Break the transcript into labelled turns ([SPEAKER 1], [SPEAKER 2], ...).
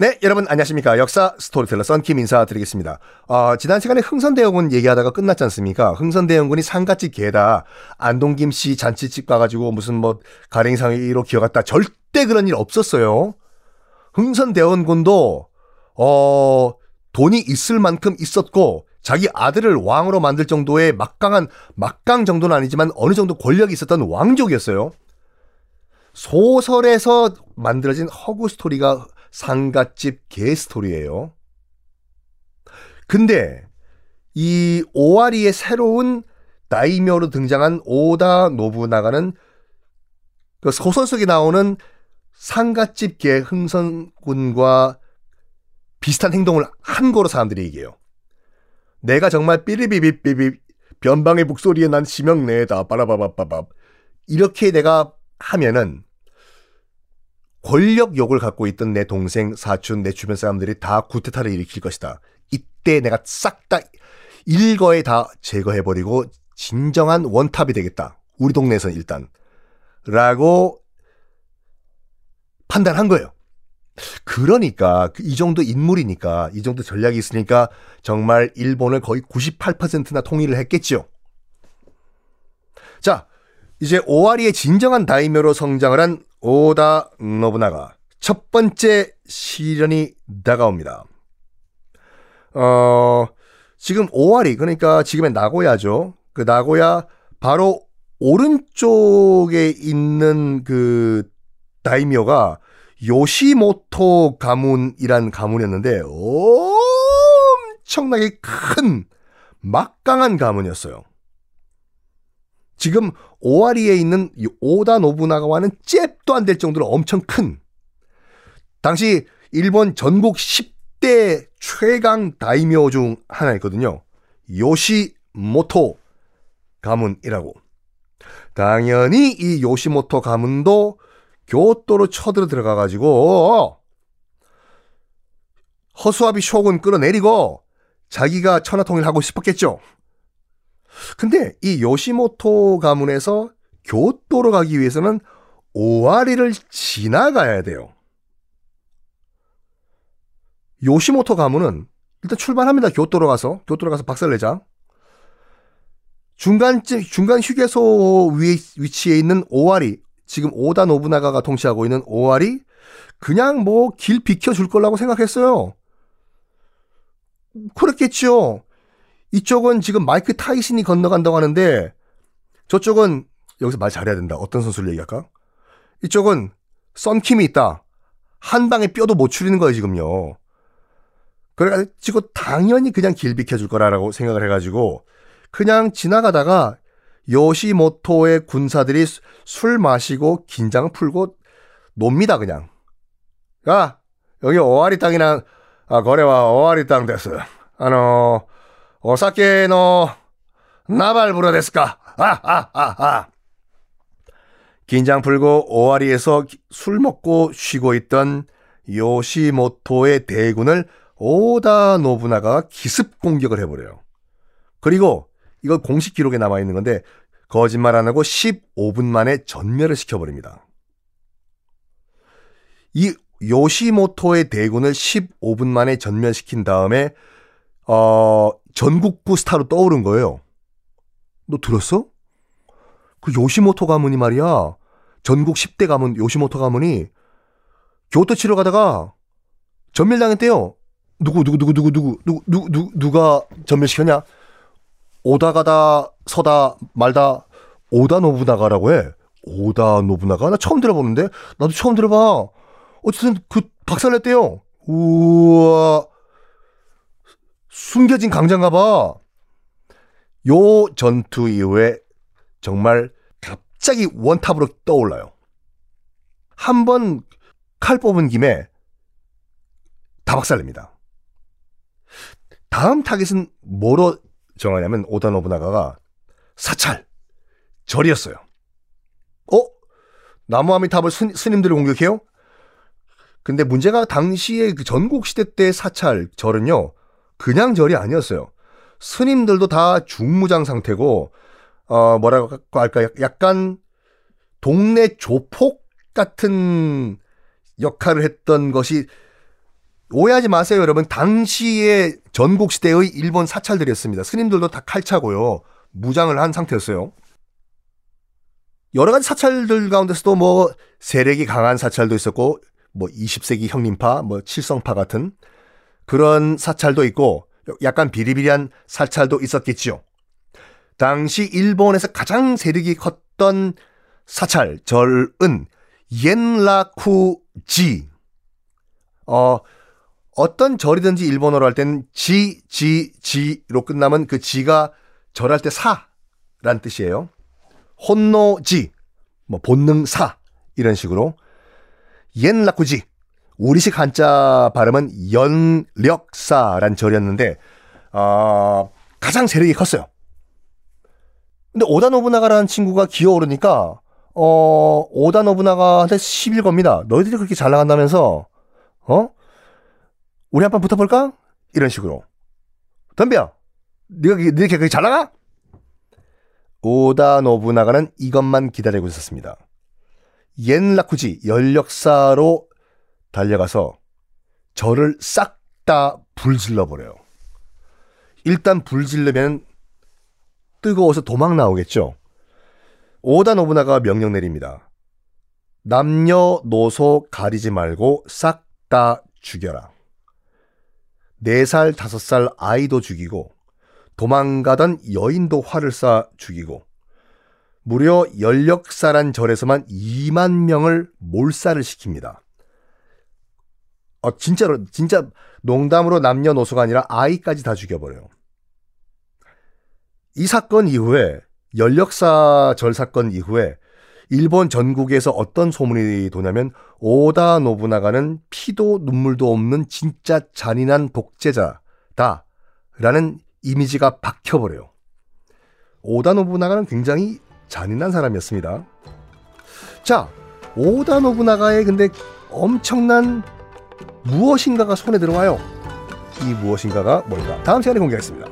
[SPEAKER 1] 네, 여러분 안녕하십니까. 역사 스토리텔러 썬킴 인사드리겠습니다. 어, 지난 시간에 흥선대원군 얘기하다가 끝났지 않습니까? 흥선대원군이 상갓집 개다. 안동김 씨 잔치집 가가지고 무슨 뭐 가랭이상으로 기어갔다. 절대 그런 일 없었어요. 흥선대원군도 어, 돈이 있을 만큼 있었고 자기 아들을 왕으로 만들 정도의 막강한 막강 정도는 아니지만 어느 정도 권력이 있었던 왕족이었어요. 소설에서 만들어진 허구 스토리가 상갓집 개 스토리예요. 근데 이 오와리의 새로운 다이묘로 등장한 오다 노부나가는 그 소설 속에 나오는 상갓집 개 흥선군과 비슷한 행동을 한 거로 사람들이 얘기해요. 내가 정말 삐리비비비비 변방의 목소리에 난 심형내다 빠라바바바밥 이렇게 내가 하면은 권력욕을 갖고 있던 내 동생, 사촌, 내 주변 사람들이 다 구테타를 일으킬 것이다. 이때 내가 싹 다 일거에 다 제거해버리고 진정한 원탑이 되겠다. 우리 동네에서는 일단. 라고 판단한 거예요. 그러니까 이 정도 인물이니까 이 정도 전략이 있으니까 정말 일본을 거의 98%나 통일을 했겠지요. 자, 이제 오와리의 진정한 다이묘로 성장을 한 오다 노부나가 첫 번째 시련이 다가옵니다. 어, 지금 오와리 그러니까 지금의 나고야죠. 그 나고야 바로 오른쪽에 있는 그 다이묘가 요시모토 가문이란 가문이었는데 엄청나게 큰 막강한 가문이었어요. 지금 오와리에 있는 오다 노부나가와는 잽도 안 될 정도로 엄청 큰 당시 일본 전국 10대 최강 다이묘 중 하나였거든요. 요시모토 가문이라고. 당연히 이 요시모토 가문도 교토로 쳐들어 들어가 가지고 허수아비 쇼군 끌어내리고 자기가 천하통일 하고 싶었겠죠. 근데 이 요시모토 가문에서 교토로 가기 위해서는 오와리를 지나가야 돼요. 요시모토 가문은 일단 출발합니다. 교토로 가서 교토로 가서 박살내자. 중간 중간 휴게소 위에 위치해 있는 오와리 지금 오다 노부나가가 통치하고 있는 오와리 그냥 뭐 길 비켜줄 거라고 생각했어요. 그렇겠죠. 이쪽은 지금 마이크 타이슨이 건너간다고 하는데 저쪽은 여기서 말 잘해야 된다. 어떤 선수를 얘기할까? 이쪽은 썬킴이 있다. 한 방에 뼈도 못 추리는 거예요, 지금요. 그래가지고 당연히 그냥 길 비켜줄 거라고 생각을 해가지고 그냥 지나가다가 요시모토의 군사들이 술 마시고 긴장 풀고 놉니다, 그냥. 야, 여기 오아리 땅이랑, 아, 거래와 오아리 땅 됐어. 아노, 아. 긴장 풀고 오아리에서 술 먹고 쉬고 있던 요시모토의 대군을 오다 노부나가 기습 공격을 해버려요. 그리고 이거 공식 기록에 남아 있는 건데 거짓말 안 하고 15분 만에 전멸을 시켜버립니다. 이 요시모토의 대군을 15분 만에 전멸시킨 다음에 어 전국구 스타로 떠오른 거예요. 너 들었어? 그 요시모토 가문이 말이야. 전국 10대 가문 요시모토 가문이 교토 치러 가다가 전멸당했대요. 누구 누구 누구 누구 누구 누구 누, 누 누가 전멸시켰냐? 오다 가다 서다 말다 오다 노부나가라고 해. 오다 노부나가 나 처음 들어보는데 나도 처음 들어봐. 어쨌든 그 박살냈대요. 우와 숨겨진 강자인가 봐. 요 전투 이후에 정말 갑자기 원톱으로 떠올라요. 한 번 칼 뽑은 김에 다 박살냅니다. 다음 타겟은 뭐로 정하냐면 오다 노부나가가 사찰, 절이었어요. 어? 나무아미타불 스, 스님들을 공격해요? 근데 문제가 당시에 그 전국 시대 때 사찰, 절은요, 그냥 절이 아니었어요. 스님들도 다 중무장 상태고, 어, 뭐라고 할까, 약간 동네 조폭 같은 역할을 했던 것이 오해하지 마세요, 여러분. 당시에 전국 시대의 일본 사찰들이었습니다. 스님들도 다 칼차고요. 무장을 한 상태였어요. 여러 가지 사찰들 가운데서도 뭐 세력이 강한 사찰도 있었고 뭐 20세기 형님파, 뭐 칠성파 같은 그런 사찰도 있고 약간 비리비리한 사찰도 있었겠지요. 당시 일본에서 가장 세력이 컸던 사찰 절은 옌라쿠지. 어 어떤 절이든지 일본어로 할 때는 지, 지, 지로 끝나면 그 지가 절할 때 사란 뜻이에요. 혼노지, 뭐 본능사 이런 식으로 옌라쿠지 우리식 한자 발음은 연력사란 절이었는데 어, 가장 세력이 컸어요. 근데 오다 노부나가라는 친구가 기어오르니까 어, 오다 노부나가한테 시빌 겁니다. 너희들이 그렇게 잘 나간다면서 어? 우리 한판 붙어볼까? 이런 식으로. 덤벼. 네가 네가 그렇게 잘 나가? 오다 노부나가는 이것만 기다리고 있었습니다. 옌라쿠지 연력사로 달려가서 저를 싹 다 불질러 버려요. 일단 불질르면 뜨거워서 도망 나오겠죠. 오다 노부나가 명령 내립니다. 남녀노소 가리지 말고 싹 다 죽여라. 4살, 5살 아이도 죽이고 도망가던 여인도 활을 쏴 죽이고 무려 연력사란 절에서만 2만 명을 몰살을 시킵니다. 어, 진짜로, 진짜 농담으로 남녀노소가 아니라 아이까지 다 죽여버려요. 이 사건 이후에, 연력사 절 사건 이후에 일본 전국에서 어떤 소문이 도냐면 오다 노부나가는 피도 눈물도 없는 진짜 잔인한 독재자다 라는 이미지가 박혀버려요. 오다 노부나가는 굉장히 잔인한 사람이었습니다. 자, 오다 노부나가의 근데 엄청난 무엇인가가 손에 들어와요. 이 무엇인가가 뭘까? 다음 시간에 공개하겠습니다.